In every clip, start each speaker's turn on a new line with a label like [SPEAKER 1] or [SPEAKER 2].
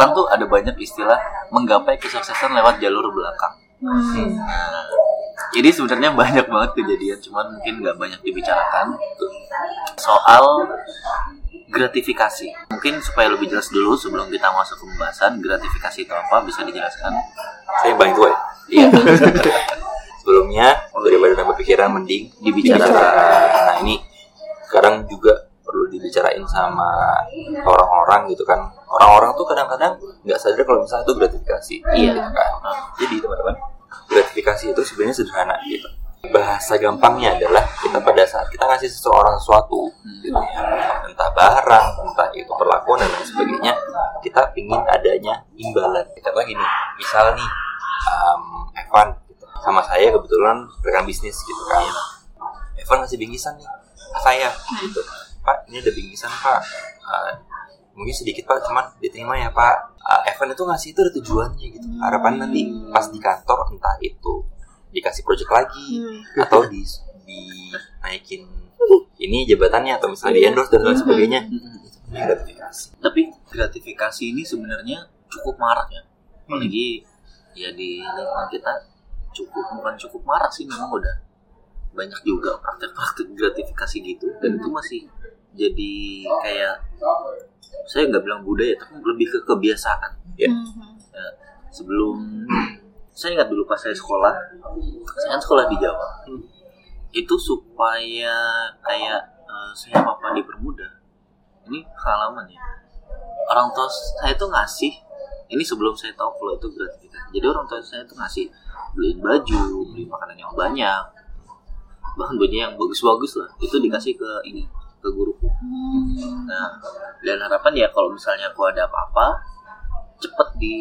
[SPEAKER 1] Sekarang tuh ada banyak istilah menggapai kesuksesan lewat jalur belakang.
[SPEAKER 2] Hmm.
[SPEAKER 1] Nah, jadi sebenarnya banyak banget kejadian, cuman mungkin nggak banyak dibicarakan soal gratifikasi. Mungkin supaya lebih jelas dulu sebelum kita masuk ke pembahasan gratifikasi itu apa bisa dijelaskan.
[SPEAKER 2] Saya yang paling tua ya.
[SPEAKER 1] Iya,
[SPEAKER 2] Sebelumnya daripada nambah pikiran mending
[SPEAKER 1] Dibicarakan.
[SPEAKER 2] Nah ini sekarang juga dibicarain sama orang-orang gitu kan. Orang-orang tuh kadang-kadang nggak sadar kalau misalnya itu gratifikasi.
[SPEAKER 1] Iya.
[SPEAKER 2] Gitu kan. Jadi teman-teman gratifikasi itu sebenarnya sederhana gitu. Bahasa gampangnya adalah kita pada saat kita ngasih seseorang sesuatu, gitu ya, entah barang, entah itu perlakuan dan lain sebagainya, kita ingin adanya imbalan. Contoh gini, misal nih, um, Evan gitu, sama saya kebetulan rekan bisnis gitu kan. Evan ngasih bingkisan nih, saya gitu. Pak, ini ada bingkisan Pak. Uh, mungkin sedikit Pak, cuman diterima ya Pak. Uh, Evan itu ngasih itu ada tujuannya gitu. Harapan nanti pas di kantor entah itu dikasih project lagi atau di dinaikin ini jabatannya atau misalnya di endorse dan lain sebagainya. Ini gratifikasi.
[SPEAKER 1] tapi gratifikasi ini sebenarnya cukup marak ya. Apalagi ya di lingkungan kita cukup bukan cukup marak sih memang udah banyak juga praktek-praktek gratifikasi gitu dan itu masih jadi kayak saya nggak bilang budaya tapi lebih ke kebiasaan
[SPEAKER 2] Ya.
[SPEAKER 1] Ya, sebelum saya ingat dulu pas saya sekolah saya kan sekolah di Jawa. Itu supaya kayak eh, saya apa dipermudah ini pengalaman ya. Orang tua saya tuh ngasih ini sebelum saya tahu kalau itu gratifikasi jadi orang tua saya tuh ngasih beliin baju beli makanan yang banyak bahkan bajunya yang bagus-bagus lah. Itu dikasih ke ini ke guruku nah dan harapan ya kalau misalnya aku ada apa-apa cepet di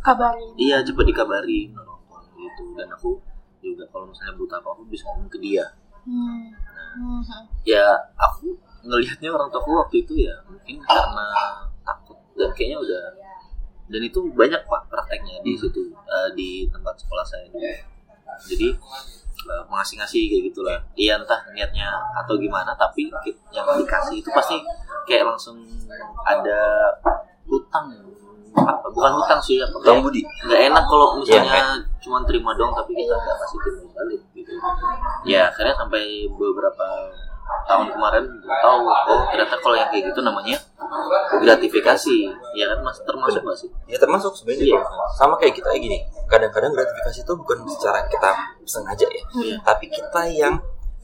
[SPEAKER 3] kabarin
[SPEAKER 1] iya cepet dikabari orang tua gitu dan aku juga kalau misalnya butuh apa apa bisa ngomong ke dia
[SPEAKER 3] Hmm.
[SPEAKER 1] nah
[SPEAKER 3] Hmm.
[SPEAKER 1] ya aku ngelihatnya orang tuaku waktu itu ya mungkin karena takut dan kayaknya udah dan itu banyak pak prakteknya di situ eh, di tempat sekolah saya dulu jadi eh, mengasih-ngasih kayak gitulah. Iya entah niatnya atau gimana tapi yang dikasih itu pasti kayak langsung ada hutang. Apa bukan hutang sih apa
[SPEAKER 2] Hutang budi.
[SPEAKER 1] nggak enak kalau
[SPEAKER 2] Iya,
[SPEAKER 1] misalnya cuma terima dong tapi kita nggak kasih terima balik gitu. Ya akhirnya sampai beberapa tahun kemarin tahu oh ternyata kalau yang kayak gitu namanya gratifikasi ya kan mas termasuk nggak sih
[SPEAKER 2] Ya termasuk sebenarnya
[SPEAKER 1] Iya.
[SPEAKER 2] sama kayak kita gini. Kadang-kadang gratifikasi itu bukan secara kita sengaja ya,
[SPEAKER 1] Iya.
[SPEAKER 2] tapi kita yang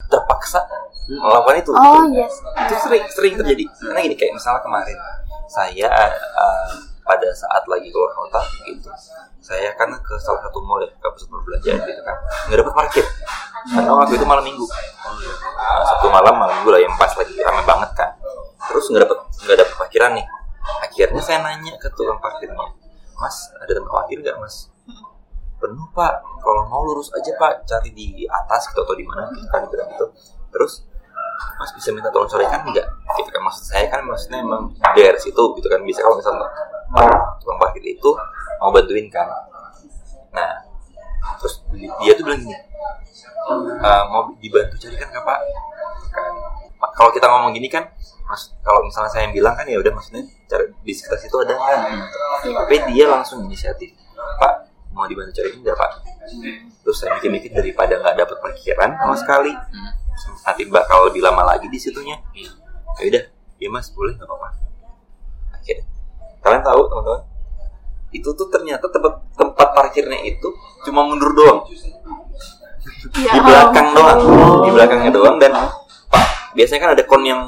[SPEAKER 2] terpaksa melakukan itu.
[SPEAKER 3] oh yes
[SPEAKER 2] Itu sering sering terjadi. Karena gini kayak misalnya kemarin saya uh, pada saat lagi keluar kota gitu, saya kan ke salah satu mall ya, ke pusat perbelanjaan gitu kan, nggak dapat parkir. Karena waktu itu malam minggu, Uh, Sabtu malam malam minggu lah yang pas lagi rame banget kan. Terus nggak dapat nggak dapat parkiran nih. Akhirnya saya nanya ke tukang parkirnya, Mas ada tempat parkir nggak Mas? Penuh Pak. Kalau mau lurus aja Pak, cari di atas gitu atau di mana gitu kan bilang gitu. Terus Mas bisa minta tolong corekan enggak? Gitu kan maksud saya kan maksudnya emang dari situ gitu kan bisa kalau misalnya tukang parkir itu mau bantuin kan. Nah, terus dia tuh bilang gini, "Eh, mau dibantu carikan nggak Pak? Kan, kalau kita ngomong gini kan, mas, kalau misalnya saya yang bilang kan ya udah maksudnya cari di sekitar situ ada nggak? Tapi dia langsung inisiatif, Pak mau dibantu cariin nggak Pak? Terus saya mikir-mikir daripada nggak dapat parkiran sama sekali, nanti bakal lebih lama lagi di situnya.
[SPEAKER 1] Iya.
[SPEAKER 2] Ya udah, ya mas boleh nggak apa-apa. Akhirnya kalian tahu teman-teman itu tuh ternyata tempat tempat parkirnya itu cuma mundur doang.
[SPEAKER 3] Ya
[SPEAKER 2] di belakang
[SPEAKER 3] ampun.
[SPEAKER 2] doang. Di belakangnya doang dan pak biasanya kan ada kon yang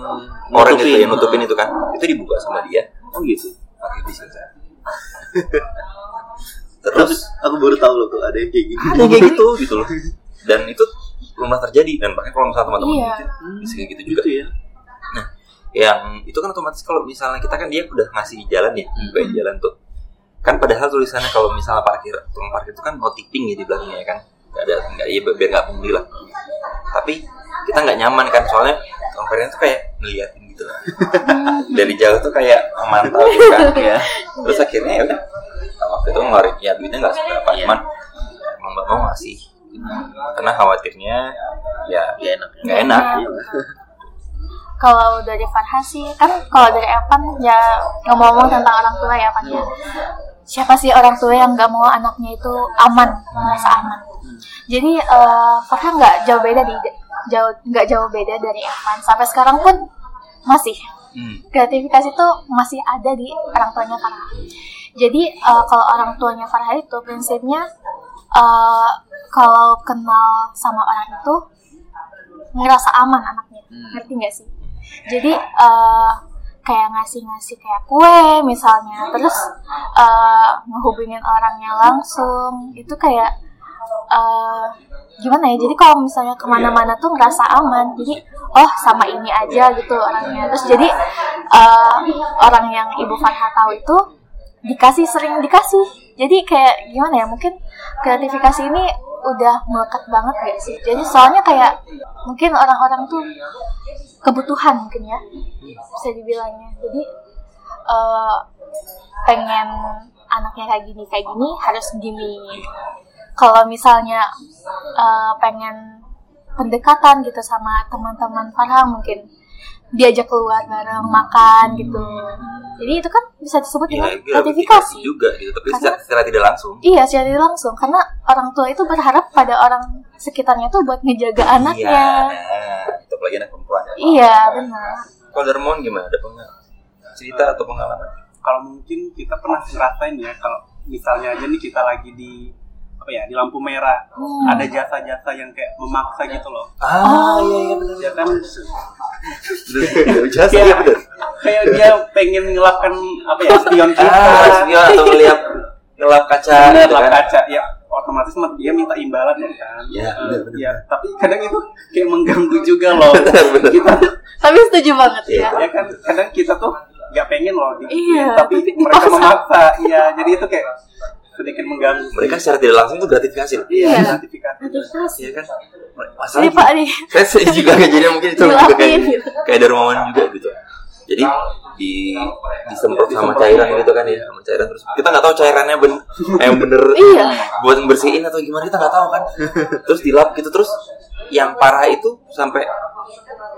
[SPEAKER 2] orang itu yang nutupin itu kan? Itu dibuka sama dia.
[SPEAKER 1] Oh gitu.
[SPEAKER 2] pakai bis aja.
[SPEAKER 1] Terus?
[SPEAKER 2] Terus?
[SPEAKER 1] Aku baru tahu loh tuh ada yang kayak gini.
[SPEAKER 2] ada kayak gitu gitu loh. Dan itu rumah terjadi. Dan bahkan kalau misalnya teman-teman
[SPEAKER 3] Iya.
[SPEAKER 2] gitu, bisa kayak gitu juga.
[SPEAKER 1] Gitu ya.
[SPEAKER 2] yang itu kan otomatis kalau misalnya kita kan dia udah ngasih jalan ya bukain jalan tuh kan padahal tulisannya kalau misalnya parkir tukang parkir itu kan no tipping ya di belakangnya ya kan nggak ada nggak ya biar nggak pungli lah tapi kita nggak nyaman kan soalnya tukang parkir tuh kayak ngeliatin gitu lah dari jauh tuh kayak memantau gitu kan
[SPEAKER 1] Ya.
[SPEAKER 2] terus akhirnya ya udah waktu itu ngeluarin ya duitnya nggak seberapa
[SPEAKER 1] Iya.
[SPEAKER 2] cuman emang nggak mau ngasih karena khawatirnya ya
[SPEAKER 1] Ya enak.
[SPEAKER 2] nggak enak
[SPEAKER 3] Kalau dari Farha sih, kan kalau dari Evan ya ngomong-ngomong tentang orang tua ya Pan ya. Siapa sih orang tua yang nggak mau anaknya itu aman, merasa aman. Jadi eh, Farha nggak jauh beda di jauh nggak jauh beda dari Evan. Sampai sekarang pun masih
[SPEAKER 2] Hmm.
[SPEAKER 3] gratifikasi itu masih ada di orang tuanya Farha. Jadi eh, kalau orang tuanya Farha itu prinsipnya eh, kalau kenal sama orang itu ngerasa aman anaknya,
[SPEAKER 1] Hmm.
[SPEAKER 3] ngerti nggak sih? Jadi eh, kayak ngasih-ngasih kayak kue misalnya, terus eh, ngehubungin orangnya langsung, itu kayak eh, gimana ya? Jadi kalau misalnya ke mana-mana tuh ngerasa aman, jadi oh sama ini aja gitu orangnya. Terus jadi eh, orang yang ibu Farha tahu itu dikasih sering dikasih. Jadi kayak gimana ya? Mungkin gratifikasi ini udah melekat banget gak sih? Jadi soalnya kayak mungkin orang-orang tuh kebutuhan mungkin ya bisa dibilangnya. Jadi eh, pengen anaknya kayak gini kayak gini harus gini. Kalau misalnya eh, pengen pendekatan gitu sama teman-teman Farha mungkin diajak keluar bareng makan gitu. Jadi itu kan bisa disebut
[SPEAKER 2] ya
[SPEAKER 3] dengan
[SPEAKER 2] gratifikasi
[SPEAKER 3] gratifikasi.
[SPEAKER 2] juga gitu tapi
[SPEAKER 3] Karena-
[SPEAKER 2] secara, secara tidak langsung
[SPEAKER 3] Iya, secara tidak langsung karena orang tua itu berharap pada orang sekitarnya tuh buat ngejaga anaknya.
[SPEAKER 2] Iya, nah, itu apalagi anak perempuan.
[SPEAKER 3] Iya, benar.
[SPEAKER 2] Kalau Darmon gimana? Ada pengalaman cerita atau pengalaman?
[SPEAKER 4] kalau mungkin kita pernah ngerasain ya kalau misalnya aja nih kita lagi di apa ya di lampu merah
[SPEAKER 3] Hmm.
[SPEAKER 4] ada jasa-jasa yang kayak memaksa gitu loh
[SPEAKER 2] Ah, iya iya benar.
[SPEAKER 4] ya kan
[SPEAKER 2] Jasa ya benar.
[SPEAKER 4] kayak dia pengen ngelapkan apa ya spion kita
[SPEAKER 2] Ah, spion atau ngeliat ngelap kaca
[SPEAKER 4] Bener,
[SPEAKER 2] gitu
[SPEAKER 4] lap
[SPEAKER 2] kan.
[SPEAKER 4] kaca ya otomatis mah dia minta imbalan ya kan
[SPEAKER 2] Iya,
[SPEAKER 4] Eh,
[SPEAKER 2] bener, bener.
[SPEAKER 4] ya tapi kadang itu kayak mengganggu juga loh
[SPEAKER 2] Bener, bener.
[SPEAKER 4] kita
[SPEAKER 3] Tapi setuju banget
[SPEAKER 2] Iya.
[SPEAKER 3] ya.
[SPEAKER 4] ya kan kadang kita tuh nggak pengen loh di
[SPEAKER 3] Iya,
[SPEAKER 4] tapi
[SPEAKER 3] tapi
[SPEAKER 4] mereka memaksa iya jadi itu kayak sedikit mengganggu
[SPEAKER 2] Mereka secara tidak langsung tuh gratifikasi loh.
[SPEAKER 4] iya
[SPEAKER 3] Iya.
[SPEAKER 4] sertifikat
[SPEAKER 3] Gratifikasi.
[SPEAKER 2] Iya kan?
[SPEAKER 3] Jadi
[SPEAKER 2] Masalahnya
[SPEAKER 3] Pak nih,
[SPEAKER 2] saya juga kayak jadi mungkin itu juga kayak
[SPEAKER 3] gitu.
[SPEAKER 2] kayak Darmawan juga gitu. Jadi di disemprot sama cairan gitu kan ya sama cairan terus kita nggak tahu cairannya ben yang bener
[SPEAKER 3] Iya.
[SPEAKER 2] buat bersihin atau gimana kita nggak tahu kan terus dilap gitu terus yang parah itu sampai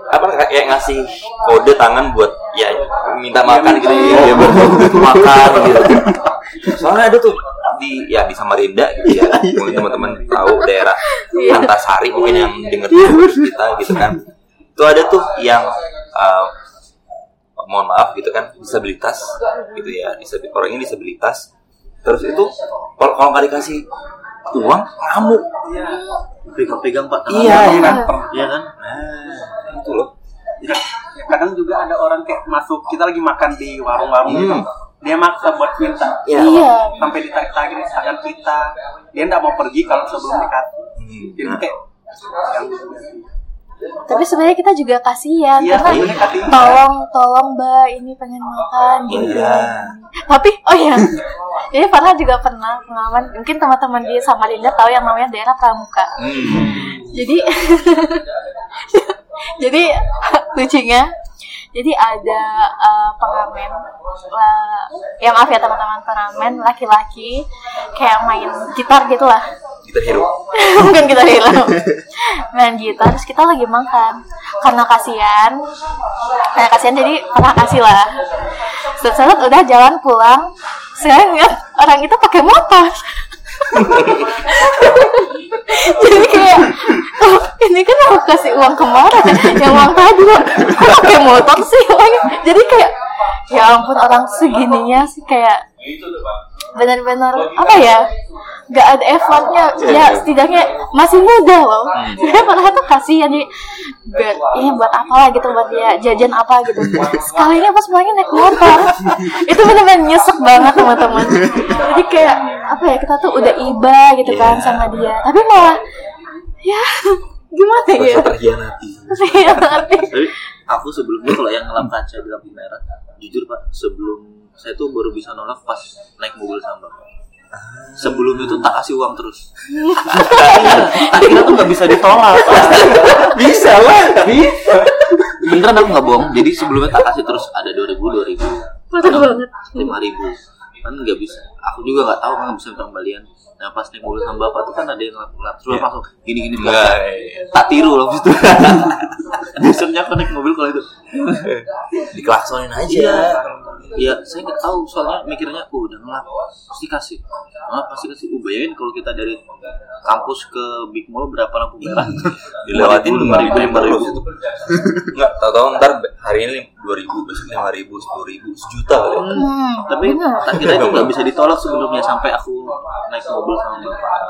[SPEAKER 2] apa kayak ngasih kode tangan buat ya minta makan gitu ya, ya buat makan gitu soalnya ada tuh di ya di Samarinda gitu ya mungkin teman-teman tahu daerah
[SPEAKER 3] Iya.
[SPEAKER 2] Antasari mungkin yang denger kita gitu kan itu ada tuh yang uh, mohon maaf gitu kan disabilitas gitu ya disabil orang ini disabilitas terus itu kalau kalau nggak dikasih uang ngamuk
[SPEAKER 1] Pegang-pegang pak. tangan
[SPEAKER 2] Iya,
[SPEAKER 1] Pak.
[SPEAKER 2] iya kan?
[SPEAKER 1] Iya kan?
[SPEAKER 2] nah itu loh
[SPEAKER 4] Jadi, ya kadang juga ada orang kayak masuk kita lagi makan di warung-warung
[SPEAKER 2] Hmm.
[SPEAKER 4] gitu dia maksa buat minta
[SPEAKER 2] Iya.
[SPEAKER 3] Iya.
[SPEAKER 4] sampai ditarik-tarik di tangan kita dia nggak mau pergi kalau sebelum dikasih
[SPEAKER 2] Hmm,
[SPEAKER 4] jadi
[SPEAKER 2] nah.
[SPEAKER 4] kayak yang.
[SPEAKER 3] Tapi sebenarnya kita juga kasihan
[SPEAKER 4] Iya,
[SPEAKER 3] karena
[SPEAKER 4] sebenarnya kasihan.
[SPEAKER 3] tolong tolong Mbak ini pengen makan gitu.
[SPEAKER 2] Iya.
[SPEAKER 3] Tapi oh ya, jadi Farha juga pernah pengalaman mungkin teman-teman di Samarinda tahu yang namanya daerah Pramuka.
[SPEAKER 2] Hmm.
[SPEAKER 3] Jadi jadi lucunya jadi ada eh, pengamen. La- ya maaf ya teman-teman pengamen laki-laki kayak main gitar gitu lah
[SPEAKER 2] kita hero.
[SPEAKER 3] Bukan kita hilang main gitar terus kita lagi makan. Karena kasihan. Karena kasihan jadi pernah kasih lah. Set udah jalan pulang. Saya lihat orang itu pakai motor jadi kayak oh, ini kan aku kasih uang kemarin yang uang tadi pakai motor sih uangnya jadi kayak ya ampun orang segininya sih kayak benar-benar apa ya? nggak ada effortnya. Ya setidaknya masih muda loh. Saya padahal tuh kasihan jadi buat ini buat apa lah gitu buat dia jajan apa gitu. Sekalinya pas pulangnya naik motor itu benar-benar nyesek banget teman-teman jadi kayak apa ya kita tuh udah iba gitu kan sama dia. Tapi malah ya gimana ya?
[SPEAKER 2] Merasa terhianati.
[SPEAKER 3] Iya.
[SPEAKER 1] Tapi aku sebelumnya kalau yang ngelap kaca di lampu merah, jujur pak, sebelum saya tuh baru bisa nolak pas naik mobil sama. bapak. Sebelum itu tak kasih uang terus. Akhirnya tuh nggak bisa ditolak.
[SPEAKER 2] Bisa lah, bisa.
[SPEAKER 1] Beneran aku nggak bohong. Jadi sebelumnya tak kasih terus ada dua ribu, dua ribu, lima ribu. Kan nggak bisa. Aku juga nggak tahu kan nggak bisa kembalian. Nah pas naik mobil sama bapak tuh kan ada yang ngelap-ngelap. Terus
[SPEAKER 2] Iya.
[SPEAKER 1] langsung gini-gini.
[SPEAKER 2] Enggak. iya.
[SPEAKER 1] Tak tiru loh itu. Besoknya aku naik mobil kalau itu.
[SPEAKER 2] Dikelaksonin aja.
[SPEAKER 1] Iya. Iya, saya nggak tahu soalnya mikirnya, oh udah ngelap, pasti kasih. Ngelap pasti kasih. Uh, bayangin kalau kita dari kampus ke Big Mall berapa lampu merah?
[SPEAKER 2] Dilewatin
[SPEAKER 1] lima ribu, lima ribu.
[SPEAKER 2] Enggak, tahu-tahu ntar hari ini dua ribu, besok lima ribu, sepuluh ribu, sejuta kali. ya.
[SPEAKER 3] hmm,
[SPEAKER 1] Tapi
[SPEAKER 3] bener.
[SPEAKER 1] akhirnya itu nggak bisa ditolak sebelumnya sampai aku naik mobil sama bapak.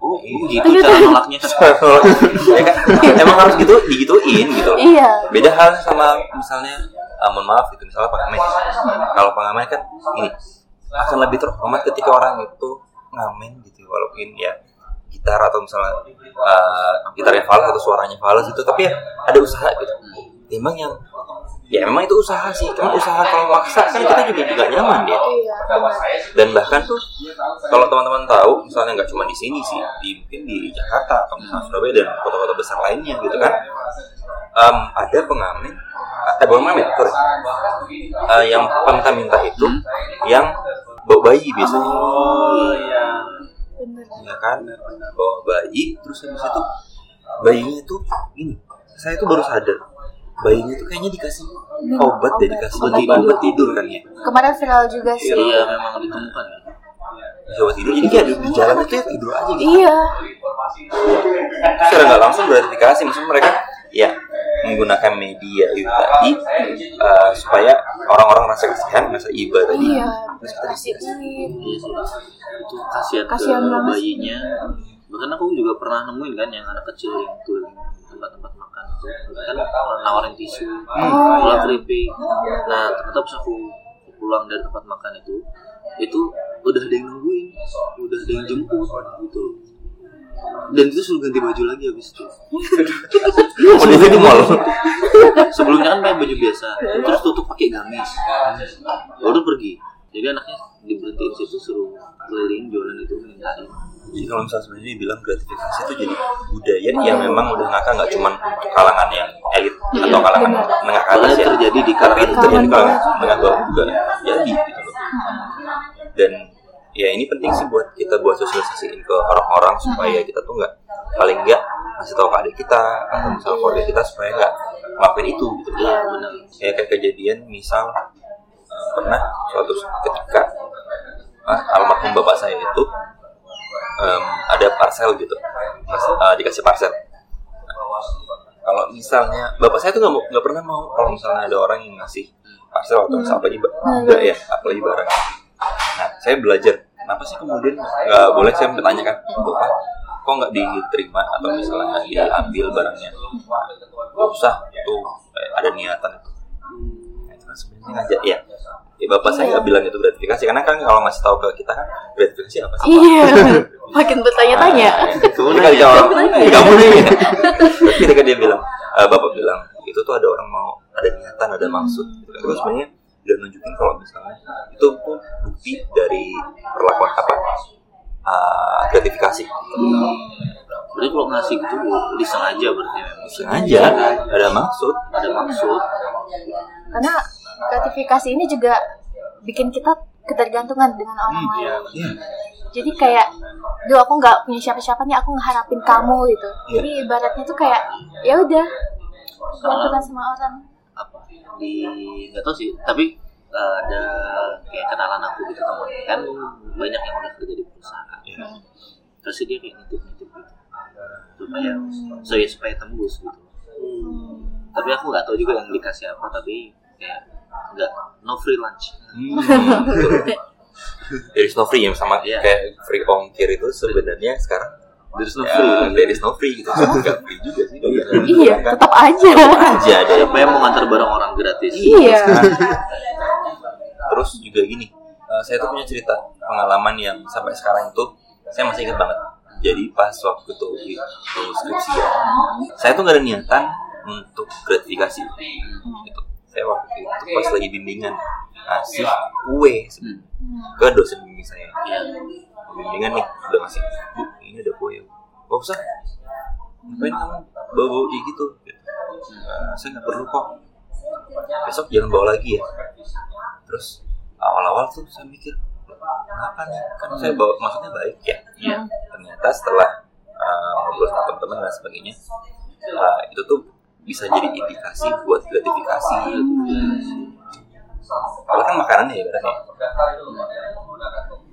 [SPEAKER 1] Oh, oh, iya. gitu cara nolaknya.
[SPEAKER 2] ya kan? Emang harus gitu, digituin gitu.
[SPEAKER 3] iya
[SPEAKER 2] Beda hal sama misalnya, ah, mohon maaf itu misalnya pengamen. Kalau pengamen kan ini akan lebih terhormat ketika orang itu ngamen gitu, walaupun ya gitar atau misalnya uh, gitarnya fals atau suaranya fals itu, tapi ya ada usaha gitu. Emang yang ya memang itu usaha sih, kan usaha kalau maksa kan kita juga juga nyaman ya.
[SPEAKER 3] iya.
[SPEAKER 2] Dan bahkan tuh kalau teman-teman tahu misalnya nggak cuma di sini sih di mungkin di Jakarta atau misalnya Surabaya dan kota-kota besar lainnya gitu kan. Em, ada pengamen eh bukan pengamen sorry. Eh, yang peminta-minta itu yang bawa bayi biasanya.
[SPEAKER 4] Oh iya.
[SPEAKER 2] ya kan? Bawa bayi terus habis itu bayinya tuh ini saya tuh baru sadar bayinya tuh kayaknya dikasih obat deh dikasih
[SPEAKER 3] Obat
[SPEAKER 2] obat,
[SPEAKER 3] tidur.
[SPEAKER 2] tidur kan ya
[SPEAKER 3] kemarin viral juga sih
[SPEAKER 1] Iya, memang ditemukan. ya.
[SPEAKER 2] Dikasih obat tidur jadi kayak di jalan itu ya tidur aja gitu
[SPEAKER 3] iya
[SPEAKER 2] secara nggak langsung gratifikasi maksudnya mereka ya menggunakan media itu tadi eh, supaya orang-orang rasa kasihan rasa iba tadi
[SPEAKER 3] iya
[SPEAKER 2] terus kita dikasih
[SPEAKER 1] Iya. Itu kasihan,
[SPEAKER 3] Kasihan
[SPEAKER 1] ke bayinya. Bahkan aku juga pernah nemuin kan yang anak kecil yang keliling tempat-tempat makan itu kan nawarin tisu, pulang keripik. Nah ternyata pas aku pulang dari tempat makan itu, itu udah ada yang nungguin, udah ada yang jemput gitu. Dan itu suruh ganti baju lagi habis itu.
[SPEAKER 2] oh dia di mall
[SPEAKER 1] Sebelumnya kan pakai baju biasa, terus tutup pakai gamis. Baru pergi. Jadi anaknya diberhentiin situ suruh keliling jualan itu mintain.
[SPEAKER 2] Jadi kalau misalnya sebenarnya dibilang gratifikasi itu jadi budaya yang memang udah ngaka nggak cuma kalangan yang elit atau kalangan menengah ke atas ya.
[SPEAKER 1] terjadi di
[SPEAKER 2] tapi
[SPEAKER 1] kalangan
[SPEAKER 2] itu terjadi di
[SPEAKER 3] Kalangan
[SPEAKER 2] menengah bawah juga jadi gitu loh. Dan ya ini penting sih buat kita buat sosialisasiin ke orang-orang supaya kita tuh nggak paling nggak ngasih tahu ke adik kita atau misalnya keluarga kita supaya nggak ngelakuin itu gitu.
[SPEAKER 1] Iya benar.
[SPEAKER 2] ya kayak kejadian misal eh, pernah suatu ketika ah, almarhum bapak saya itu em, ada parcel gitu. Mas, eh, dikasih parcel. Kalau misalnya bapak saya tuh nggak nggak pernah mau kalau misalnya ada orang yang ngasih parcel atau misalnya apalagi ba- enggak ya apalagi barang nah saya belajar kenapa sih kemudian nggak boleh? Saya bertanya kan bapak kok nggak diterima atau misalnya nggak diambil barangnya? Nggak usah itu eh, ada niatan itu. Nah, itu kan sebenarnya ngajak ya ya bapak saya nggak bilang itu gratifikasi karena kan kalau ngasih tahu ke kita kan gratifikasi apa sih
[SPEAKER 3] iya makin bertanya-tanya.
[SPEAKER 2] Ketika dijawab. Kamu nih Terus ketika dia bilang. Eh, bapak bilang itu tuh ada orang mau ada niatan ada maksud. Gitu kan. terus sebenarnya udah nunjukin kalau misalnya itu tuh bukti dari perlakuan apa eh, gratifikasi.
[SPEAKER 1] Berarti kalau ngasih gitu disengaja berarti memang.
[SPEAKER 2] sengaja ada maksud.
[SPEAKER 1] Ada maksud.
[SPEAKER 3] karena gratifikasi ini juga bikin kita ketergantungan dengan orang lain.
[SPEAKER 2] Iya.
[SPEAKER 3] jadi kayak duh aku nggak punya siapa-siapa nih aku ngeharapin kamu gitu.
[SPEAKER 2] Iya.
[SPEAKER 3] jadi ibaratnya tuh kayak ya udah tergantungan sama orang.
[SPEAKER 1] apa di nggak tahu sih tapi eh, ada kayak kenalan aku gitu teman kan banyak yang udah kerja di perusahaan. Ya. terus dia kayak nitip nitip gitu supaya supaya supaya tembus gitu. Tapi aku nggak tahu juga yang dikasih apa tapi kayak nggak no free lunch
[SPEAKER 2] Hmm. There is no free yang sama
[SPEAKER 1] Iya.
[SPEAKER 2] kayak free ongkir itu sebenarnya sekarang
[SPEAKER 1] there's no
[SPEAKER 2] ya,
[SPEAKER 1] free
[SPEAKER 2] there is no free gitu. Enggak free juga sih.
[SPEAKER 3] Iya,
[SPEAKER 2] Kan
[SPEAKER 3] tetap aja.
[SPEAKER 2] aja ada
[SPEAKER 1] siapa yang mau ngantar barang orang gratis
[SPEAKER 3] Iya.
[SPEAKER 2] Terus juga gini, eh, saya tuh punya cerita pengalaman yang sampai sekarang itu saya masih ingat banget. Jadi pas waktu itu itu skripsi ya, saya tuh gak ada niatan untuk gratifikasi. Gitu. Saya waktu itu pas lagi bimbingan ngasih kue
[SPEAKER 1] Hmm.
[SPEAKER 2] ke dosen bimbing saya.
[SPEAKER 1] Iya.
[SPEAKER 2] Bimbingan nih udah ngasih, bu ini ada kue. Gak usah. Ngapain kamu bawa-bawa kayak gitu? "Eh, saya nggak perlu kok. Besok jangan bawa lagi ya terus awal-awal tuh saya mikir kenapa nih kan saya bawa maksudnya baik ya
[SPEAKER 1] Iya.
[SPEAKER 2] ternyata setelah uh, ngobrol sama teman-teman dan sebagainya uh, itu tuh bisa jadi indikasi buat gratifikasi kalau kan makanannya ya berarti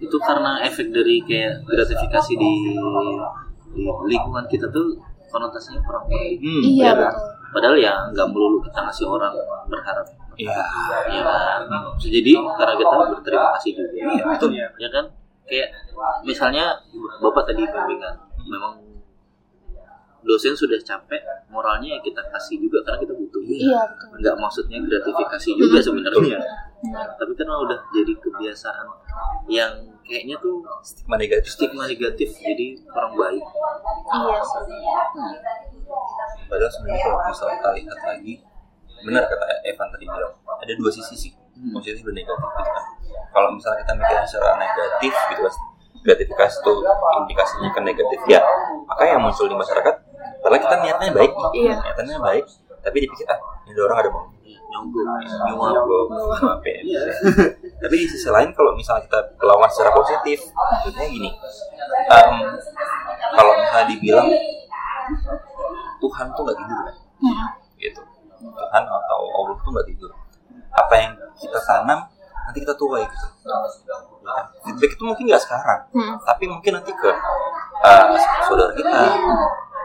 [SPEAKER 1] itu karena efek dari kayak gratifikasi di di lingkungan kita tuh konotasinya kurang baik
[SPEAKER 2] hmm,
[SPEAKER 3] Iya,
[SPEAKER 2] ya kan?
[SPEAKER 3] betul.
[SPEAKER 1] padahal ya nggak melulu kita ngasih orang berharap
[SPEAKER 2] iya
[SPEAKER 1] ya kan Bisa jadi karena kita berterima kasih juga
[SPEAKER 2] Iya, betul.
[SPEAKER 4] Iya.
[SPEAKER 1] ya kan kayak misalnya bapak tadi bimbingan memang dosen sudah capek moralnya ya kita kasih juga karena kita butuh
[SPEAKER 3] Iya, betul.
[SPEAKER 1] nggak maksudnya gratifikasi juga sebenarnya
[SPEAKER 3] Benar.
[SPEAKER 1] tapi karena udah jadi kebiasaan yang kayaknya tuh
[SPEAKER 2] stigma negatif
[SPEAKER 1] stigma negatif jadi kurang baik
[SPEAKER 3] Iya sih.
[SPEAKER 2] padahal sebenarnya kalau misal kita lihat lagi benar kata Evan tadi bilang ada dua sisi sih
[SPEAKER 1] Hmm.
[SPEAKER 2] positif dan negatif gitu kan kalau misalnya kita mikir secara negatif gitu kan gratifikasi itu indikasinya ke negatif ya maka yang muncul di masyarakat padahal kita niatnya baik nih
[SPEAKER 3] Iya.
[SPEAKER 2] niatnya baik tapi dipikir ah ini ada orang ada mau
[SPEAKER 1] nyogok
[SPEAKER 2] nyuap ngapain tapi di sisi lain kalau misalnya kita lawan secara positif maksudnya gini em, kalau misalnya dibilang Tuhan tuh nggak tidur kan?
[SPEAKER 3] Hmm.
[SPEAKER 2] gitu. Tuhan atau Allah tuh nggak tidur. Apa yang kita tanam nanti kita tuai gitu. Kan? feedback itu mungkin nggak sekarang
[SPEAKER 3] Hmm.
[SPEAKER 2] tapi mungkin nanti ke uh, saudara kita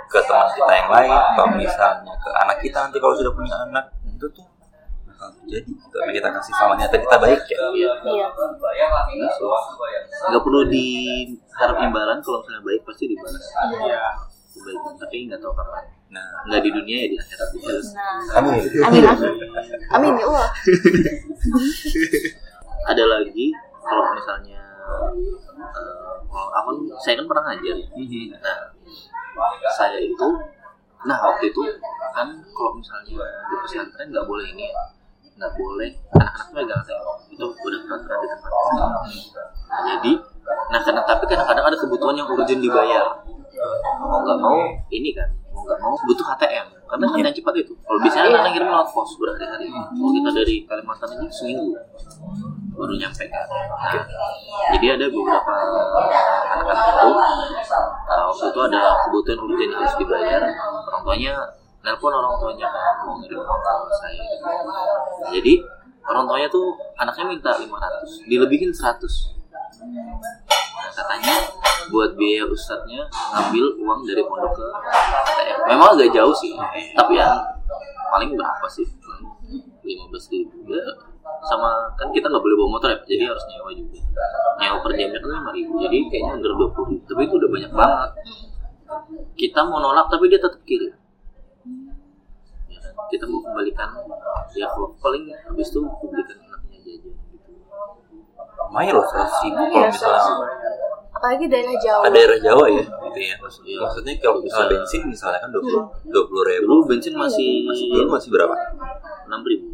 [SPEAKER 2] ke teman kita yang lain atau misalnya ke anak kita nanti kalau sudah punya anak itu tuh gitu Karena kita kasih sama niatan kita baik ya
[SPEAKER 3] Iya.
[SPEAKER 1] nggak perlu diharap imbalan kalau misalnya baik pasti dibalas
[SPEAKER 4] Iya.
[SPEAKER 1] kebaikan tapi nggak tahu kapan
[SPEAKER 2] nah
[SPEAKER 1] nggak di dunia ya di akhirat dibalas
[SPEAKER 3] Nah,
[SPEAKER 2] amin
[SPEAKER 3] amin amin. Ya Allah.
[SPEAKER 1] ada lagi kalau misalnya eh, kalau aku saya kan pernah ngajar ya. nah saya itu nah waktu itu kan kalau misalnya di pesantren nggak boleh ini ya. Nggak boleh anak-anak megang tembok. Itu udah peraturan di tempat. Nah, jadi nah karena tapi kadang-kadang ada kebutuhan yang urgent dibayar. Mau nggak mau ini kan mau nggak mau butuh HTM karena HTM cepat itu. Kalau biasanya anak ngirim lewat pos berhari-hari kalau kita dari Kalimantan aja seminggu baru nyampe. Kan jadi ada beberapa anak-anak itu uh, waktu itu ada kebutuhan yang harus dibayar. Orang tuanya nelpon orang tuanya mau ngirim saya. Jadi orang tuanya tuh anaknya minta 500 dilebihin 100 Nah, katanya buat biaya ustadznya ngambil uang dari pondok ke ATM. Memang agak jauh sih, tapi ya paling berapa sih? Lima belas ribu. Ya sama kan kita nggak boleh bawa motor ya, jadi harus nyewa juga. Nyewa per jamnya kan lima ribu, jadi kayaknya under dua puluh ribu. Tapi itu udah banyak banget. Kita mau nolak tapi dia tetap kirim. Ya? Kita mau kembalikan ya kalau paling habis itu kembalikan anaknya jajan gitu.
[SPEAKER 2] lumayan loh seratus ribu kalau
[SPEAKER 3] Iya,
[SPEAKER 2] misalnya
[SPEAKER 3] Apalagi daerah
[SPEAKER 2] ada daerah Jawa ya gitu ya maksudnya,
[SPEAKER 1] Iya.
[SPEAKER 2] maksudnya kalau misalnya
[SPEAKER 1] Bisa.
[SPEAKER 2] bensin misalnya kan dua puluh dua puluh ribu
[SPEAKER 1] Dulu bensin masih
[SPEAKER 2] masih dulu masih berapa
[SPEAKER 1] enam ribu.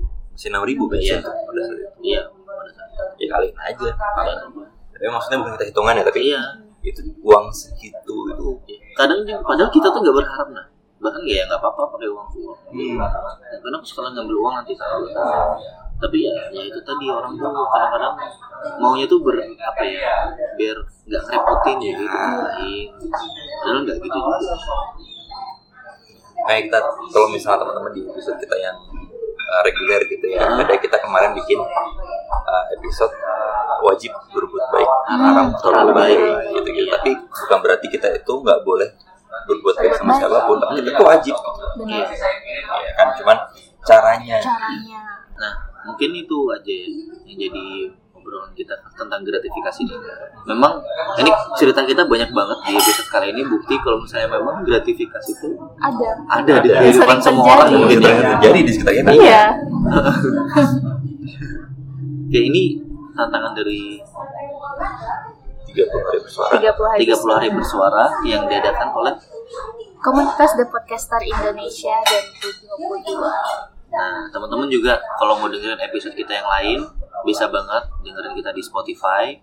[SPEAKER 2] Enam ribu bensin
[SPEAKER 1] Iya.
[SPEAKER 2] tuh pada saat itu
[SPEAKER 1] Iya, pada saat itu.
[SPEAKER 2] ya aja
[SPEAKER 1] Kalian aja.
[SPEAKER 2] tapi maksudnya bukan kita hitungan ya tapi
[SPEAKER 1] Iya.
[SPEAKER 2] itu uang segitu itu
[SPEAKER 1] Kadang juga, padahal kita tuh nggak berharap nah. Bahkan ya nggak apa-apa pakai uang keluar.
[SPEAKER 2] Hmm.
[SPEAKER 1] Karena sekalian ngambil uang nanti tahu. Tapi ya, ya itu tadi orang tuh kadang-kadang maunya tuh ber apa ya biar nggak ngerepotin ya gitu lain. Padahal nggak gitu juga.
[SPEAKER 2] kayak kita kalau misalnya teman-teman di episode kita yang uh, reguler gitu ya.
[SPEAKER 1] Hmm.
[SPEAKER 2] ada kita kemarin bikin uh, episode uh, wajib berbuat baik. Haram terlalu
[SPEAKER 1] terlalu
[SPEAKER 2] baik.
[SPEAKER 1] baik.
[SPEAKER 2] gitu gitu tapi bukan berarti kita itu nggak boleh berbuat baik sama siapa pun tapi kita itu wajib.
[SPEAKER 3] Benar.
[SPEAKER 2] Ya kan? Cuman caranya.
[SPEAKER 3] Caranya.
[SPEAKER 1] Nah, mungkin itu aja ya yang jadi obrolan kita tentang gratifikasi ini. Memang ini cerita kita banyak banget di episode kali ini. Bukti kalau misalnya memang gratifikasi itu
[SPEAKER 3] ada.
[SPEAKER 1] ada di kehidupan semua orang. mungkin ya.
[SPEAKER 2] yang terjadi di sekitar kita.
[SPEAKER 3] Iya.
[SPEAKER 1] Ya ini tantangan dari
[SPEAKER 2] 30 hari bersuara.
[SPEAKER 3] 30 hari
[SPEAKER 1] 30 hari bersuara. yang diadakan oleh
[SPEAKER 3] komunitas The Podcaster Indonesia dan 22
[SPEAKER 1] Nah, teman-teman juga kalau mau dengerin episode kita yang lain bisa banget dengerin kita di Spotify,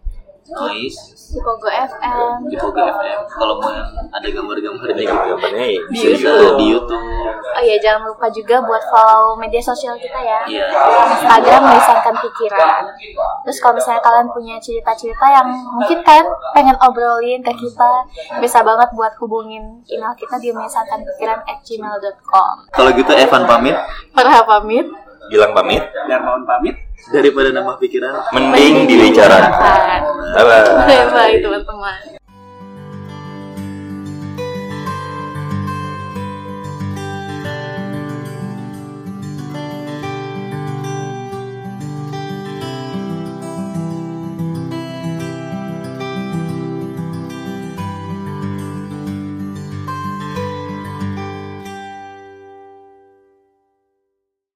[SPEAKER 1] Noise,
[SPEAKER 3] di Pogo FM
[SPEAKER 1] di Pogo FM. Kalau mau yang ada gambar-gambarnya.
[SPEAKER 2] Ini
[SPEAKER 1] gitu,
[SPEAKER 3] Di
[SPEAKER 2] bisa
[SPEAKER 1] bisa di YouTube.
[SPEAKER 3] oh iya jangan lupa juga buat follow media sosial kita ya.
[SPEAKER 1] Iya.
[SPEAKER 3] Instagram melisankan pikiran. Terus kalau misalnya kalian punya cerita-cerita yang mungkin kan pengen obrolin ke kita bisa banget buat hubungin email kita di melisankan pikiran at gmail.com
[SPEAKER 1] Kalau gitu Evan pamit.
[SPEAKER 3] Farha pamit
[SPEAKER 2] bilang pamit.
[SPEAKER 4] Darmawan pamit.
[SPEAKER 1] daripada nama pikiran.
[SPEAKER 2] Mending dibicarakan
[SPEAKER 3] Bye
[SPEAKER 2] bye bye
[SPEAKER 3] bye teman-teman